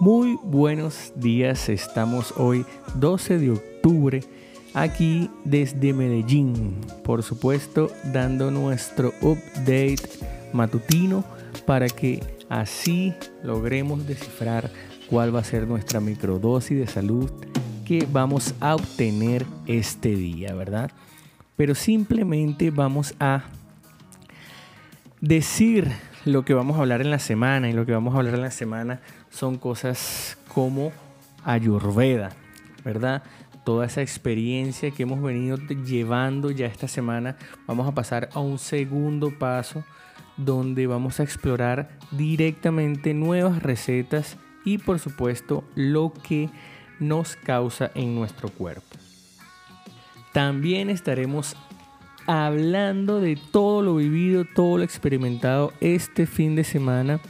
Muy buenos días, estamos hoy 12 de octubre aquí desde Medellín, por supuesto dando nuestro update matutino para que así logremos descifrar cuál va a ser nuestra microdosis de salud que vamos a obtener este día, ¿verdad? Pero simplemente vamos a decir lo que vamos a hablar en la semana y lo que vamos a hablar en la semana son cosas como Ayurveda, ¿verdad? Toda esa experiencia que hemos venido llevando ya esta semana, vamos a pasar a un segundo paso donde vamos a explorar directamente nuevas recetas y por supuesto lo que nos causa en nuestro cuerpo. También estaremos hablando de todo lo vivido, todo lo experimentado este fin de semana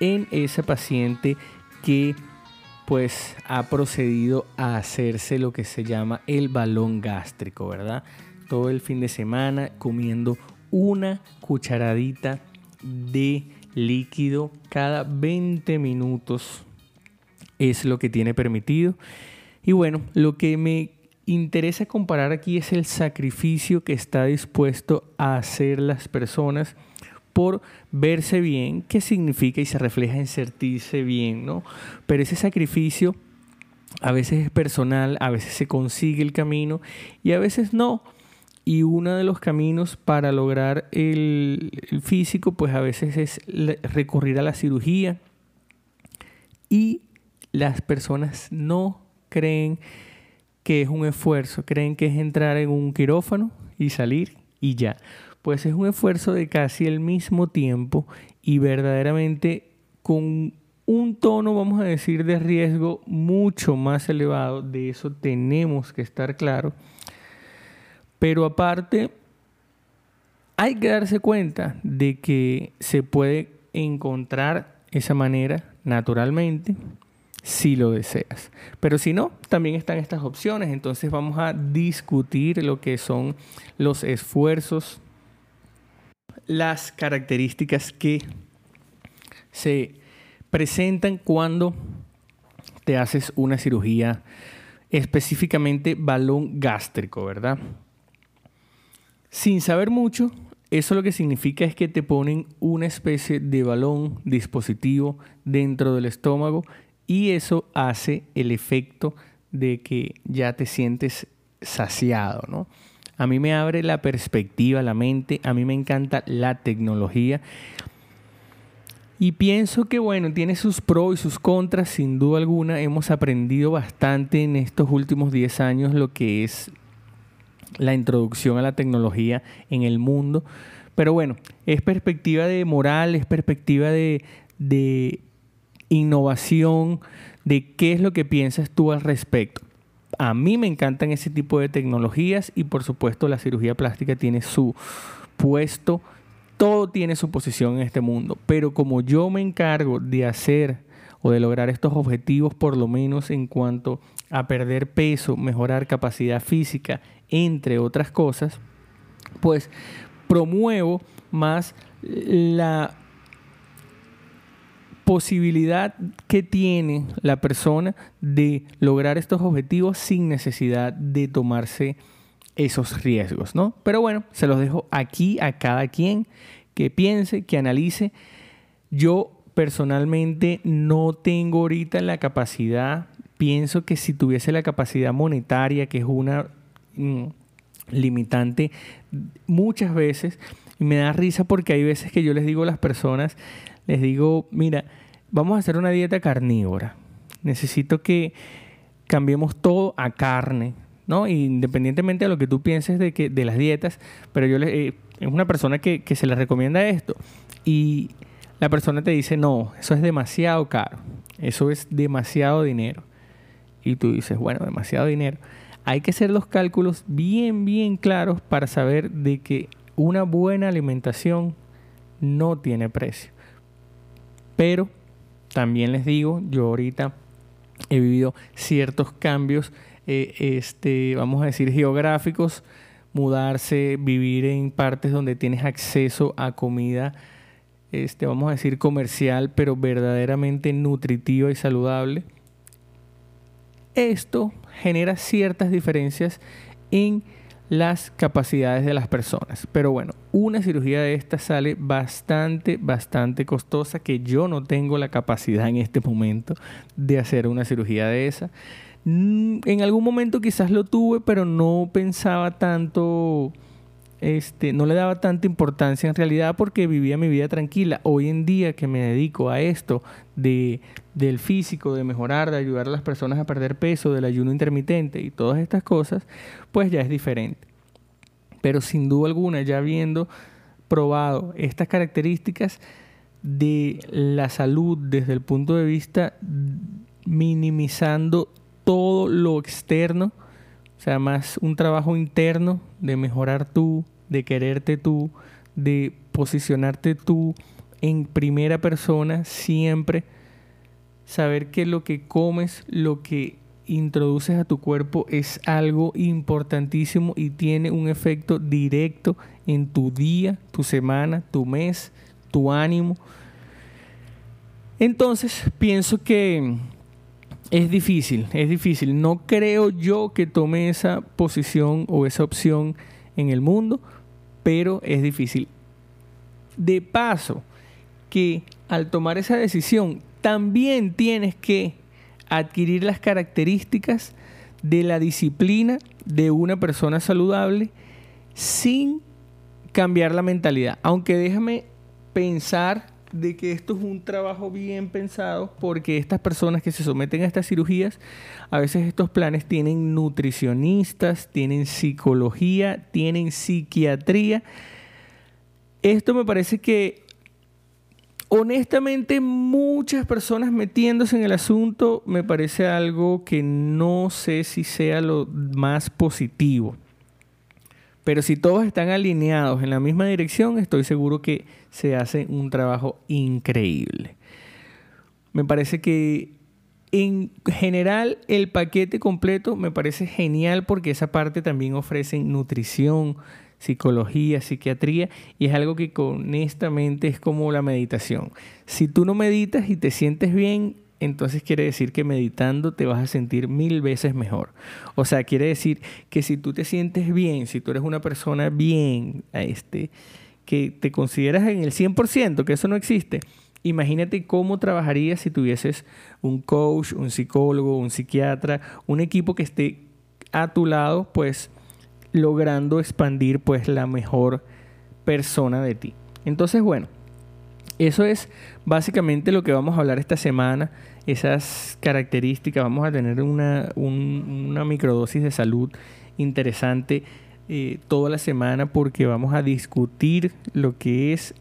en esa paciente que pues ha procedido a hacerse lo que se llama el balón gástrico, ¿verdad? Todo el fin de semana comiendo una cucharadita de líquido cada 20 minutos es lo que tiene permitido. Y bueno, lo que me interesa comparar aquí es el sacrificio que está dispuesto a hacer las personas por verse bien, qué significa y se refleja en sentirse bien, ¿no? Pero ese sacrificio a veces es personal, a veces se consigue el camino y a veces no. Y uno de los caminos para lograr el, el físico, pues a veces es recurrir a la cirugía. Y las personas no creen que es un esfuerzo, creen que es entrar en un quirófano y salir y ya pues es un esfuerzo de casi el mismo tiempo y verdaderamente con un tono, vamos a decir, de riesgo mucho más elevado. De eso tenemos que estar claros. Pero aparte, hay que darse cuenta de que se puede encontrar esa manera naturalmente si lo deseas. Pero si no, también están estas opciones. Entonces vamos a discutir lo que son los esfuerzos las características que se presentan cuando te haces una cirugía específicamente balón gástrico, ¿verdad? Sin saber mucho, eso lo que significa es que te ponen una especie de balón dispositivo dentro del estómago y eso hace el efecto de que ya te sientes saciado, ¿no? A mí me abre la perspectiva, la mente, a mí me encanta la tecnología. Y pienso que bueno, tiene sus pros y sus contras, sin duda alguna. Hemos aprendido bastante en estos últimos 10 años lo que es la introducción a la tecnología en el mundo. Pero bueno, es perspectiva de moral, es perspectiva de, de innovación, de qué es lo que piensas tú al respecto. A mí me encantan ese tipo de tecnologías y por supuesto la cirugía plástica tiene su puesto, todo tiene su posición en este mundo, pero como yo me encargo de hacer o de lograr estos objetivos por lo menos en cuanto a perder peso, mejorar capacidad física, entre otras cosas, pues promuevo más la posibilidad que tiene la persona de lograr estos objetivos sin necesidad de tomarse esos riesgos, ¿no? Pero bueno, se los dejo aquí a cada quien que piense, que analice. Yo personalmente no tengo ahorita la capacidad, pienso que si tuviese la capacidad monetaria, que es una mm, limitante muchas veces, y me da risa porque hay veces que yo les digo a las personas, les digo, mira, vamos a hacer una dieta carnívora. Necesito que cambiemos todo a carne, ¿no? Independientemente de lo que tú pienses de, que, de las dietas, pero yo eh, es una persona que, que se le recomienda esto y la persona te dice, no, eso es demasiado caro, eso es demasiado dinero. Y tú dices, bueno, demasiado dinero. Hay que hacer los cálculos bien, bien claros para saber de que una buena alimentación no tiene precio. Pero también les digo, yo ahorita he vivido ciertos cambios, eh, este, vamos a decir, geográficos, mudarse, vivir en partes donde tienes acceso a comida este, vamos a decir, comercial, pero verdaderamente nutritiva y saludable, esto genera ciertas diferencias en las capacidades de las personas. Pero bueno, una cirugía de esta sale bastante, bastante costosa que yo no tengo la capacidad en este momento de hacer una cirugía de esa. Mm, en algún momento quizás lo tuve, pero no pensaba tanto este, no le daba tanta importancia en realidad porque vivía mi vida tranquila. Hoy en día que me dedico a esto de, del físico, de mejorar, de ayudar a las personas a perder peso, del ayuno intermitente y todas estas cosas, pues ya es diferente. Pero sin duda alguna, ya habiendo probado estas características de la salud desde el punto de vista minimizando todo lo externo, o sea, más un trabajo interno de mejorar tú, de quererte tú, de posicionarte tú en primera persona siempre. Saber que lo que comes, lo que introduces a tu cuerpo es algo importantísimo y tiene un efecto directo en tu día, tu semana, tu mes, tu ánimo. Entonces pienso que es difícil, es difícil. No creo yo que tome esa posición o esa opción en el mundo, pero es difícil. De paso, que al tomar esa decisión también tienes que adquirir las características de la disciplina de una persona saludable sin cambiar la mentalidad. Aunque déjame pensar de que esto es un trabajo bien pensado porque estas personas que se someten a estas cirugías, a veces estos planes tienen nutricionistas, tienen psicología, tienen psiquiatría. Esto me parece que honestamente muchas personas metiéndose en el asunto me parece algo que no sé si sea lo más positivo. Pero si todos están alineados en la misma dirección, estoy seguro que se hace un trabajo increíble. Me parece que en general el paquete completo me parece genial porque esa parte también ofrece nutrición, psicología, psiquiatría y es algo que honestamente es como la meditación. Si tú no meditas y te sientes bien, entonces quiere decir que meditando te vas a sentir mil veces mejor. O sea, quiere decir que si tú te sientes bien, si tú eres una persona bien, este, que te consideras en el 100%, que eso no existe, imagínate cómo trabajarías si tuvieses un coach, un psicólogo, un psiquiatra, un equipo que esté a tu lado, pues logrando expandir pues la mejor persona de ti. Entonces, bueno, eso es básicamente lo que vamos a hablar esta semana, esas características, vamos a tener una, una microdosis de salud interesante eh, toda la semana porque vamos a discutir lo que es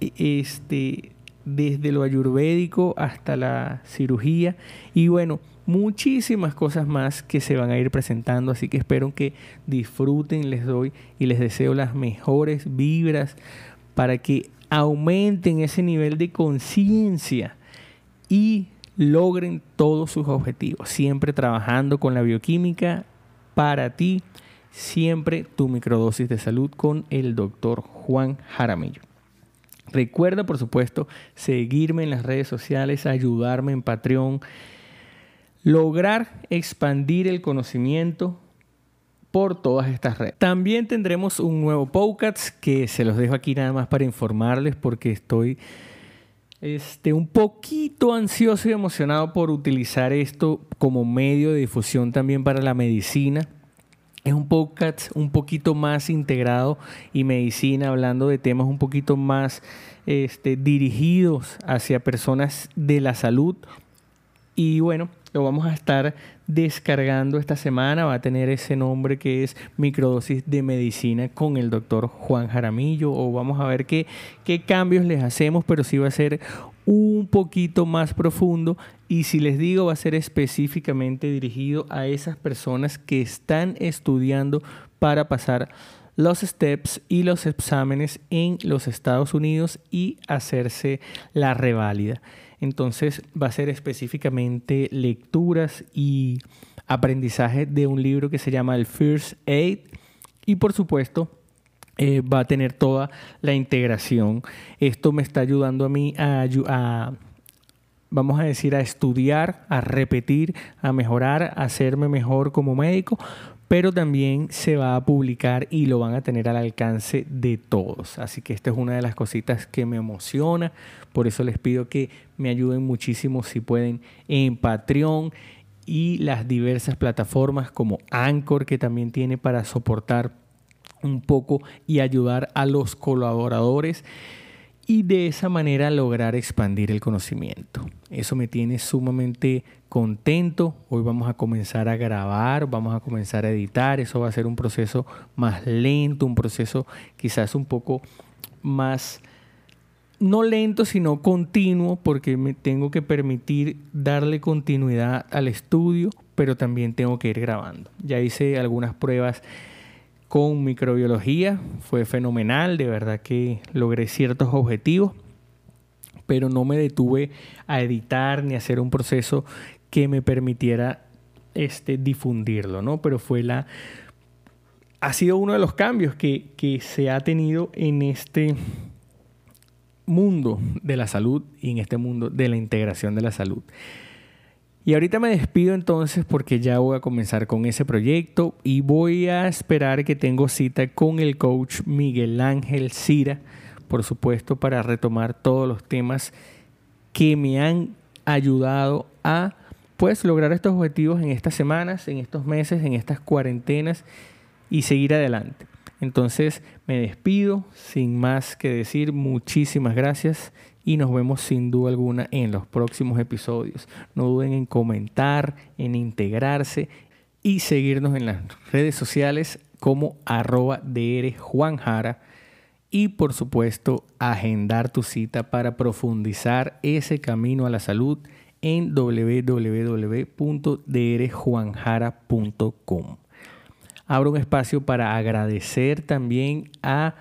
este desde lo ayurvédico hasta la cirugía y bueno, muchísimas cosas más que se van a ir presentando, así que espero que disfruten, les doy y les deseo las mejores vibras para que aumenten ese nivel de conciencia y logren todos sus objetivos, siempre trabajando con la bioquímica para ti, siempre tu microdosis de salud con el doctor Juan Jaramillo. Recuerda, por supuesto, seguirme en las redes sociales, ayudarme en Patreon, lograr expandir el conocimiento por todas estas redes. También tendremos un nuevo podcast que se los dejo aquí nada más para informarles porque estoy este, un poquito ansioso y emocionado por utilizar esto como medio de difusión también para la medicina. Es un podcast un poquito más integrado y medicina, hablando de temas un poquito más este, dirigidos hacia personas de la salud. Y bueno, lo vamos a estar descargando esta semana. Va a tener ese nombre que es Microdosis de Medicina con el doctor Juan Jaramillo. O vamos a ver qué, qué cambios les hacemos, pero sí va a ser un poquito más profundo. Y si les digo, va a ser específicamente dirigido a esas personas que están estudiando para pasar los steps y los exámenes en los Estados Unidos y hacerse la reválida. Entonces va a ser específicamente lecturas y aprendizaje de un libro que se llama el First Aid y por supuesto eh, va a tener toda la integración. Esto me está ayudando a mí a, a, vamos a decir, a estudiar, a repetir, a mejorar, a hacerme mejor como médico, pero también se va a publicar y lo van a tener al alcance de todos. Así que esta es una de las cositas que me emociona, por eso les pido que me ayuden muchísimo si pueden en Patreon y las diversas plataformas como Anchor que también tiene para soportar un poco y ayudar a los colaboradores y de esa manera lograr expandir el conocimiento. Eso me tiene sumamente contento. Hoy vamos a comenzar a grabar, vamos a comenzar a editar. Eso va a ser un proceso más lento, un proceso quizás un poco más, no lento, sino continuo, porque me tengo que permitir darle continuidad al estudio, pero también tengo que ir grabando. Ya hice algunas pruebas con microbiología. Fue fenomenal, de verdad que logré ciertos objetivos, pero no me detuve a editar ni a hacer un proceso que me permitiera este, difundirlo, ¿no? Pero fue la... Ha sido uno de los cambios que, que se ha tenido en este mundo de la salud y en este mundo de la integración de la salud. Y ahorita me despido entonces porque ya voy a comenzar con ese proyecto y voy a esperar que tengo cita con el coach Miguel Ángel Cira, por supuesto, para retomar todos los temas que me han ayudado a pues lograr estos objetivos en estas semanas, en estos meses, en estas cuarentenas y seguir adelante. Entonces me despido sin más que decir muchísimas gracias y nos vemos sin duda alguna en los próximos episodios. No duden en comentar, en integrarse y seguirnos en las redes sociales como arroba Juanjara y por supuesto agendar tu cita para profundizar ese camino a la salud en www.drjuanjara.com. Abro un espacio para agradecer también a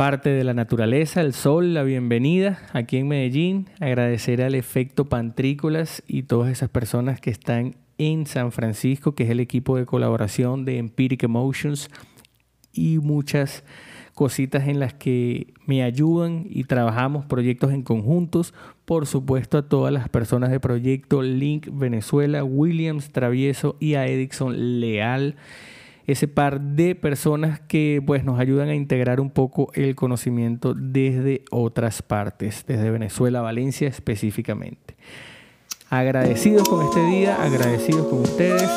parte de la naturaleza, el sol, la bienvenida aquí en Medellín, agradecer al efecto Pantrícolas y todas esas personas que están en San Francisco, que es el equipo de colaboración de Empiric Emotions y muchas cositas en las que me ayudan y trabajamos proyectos en conjuntos. Por supuesto a todas las personas de proyecto Link Venezuela, Williams Travieso y a Edison Leal ese par de personas que pues nos ayudan a integrar un poco el conocimiento desde otras partes, desde Venezuela, Valencia específicamente. Agradecidos con este día, agradecidos con ustedes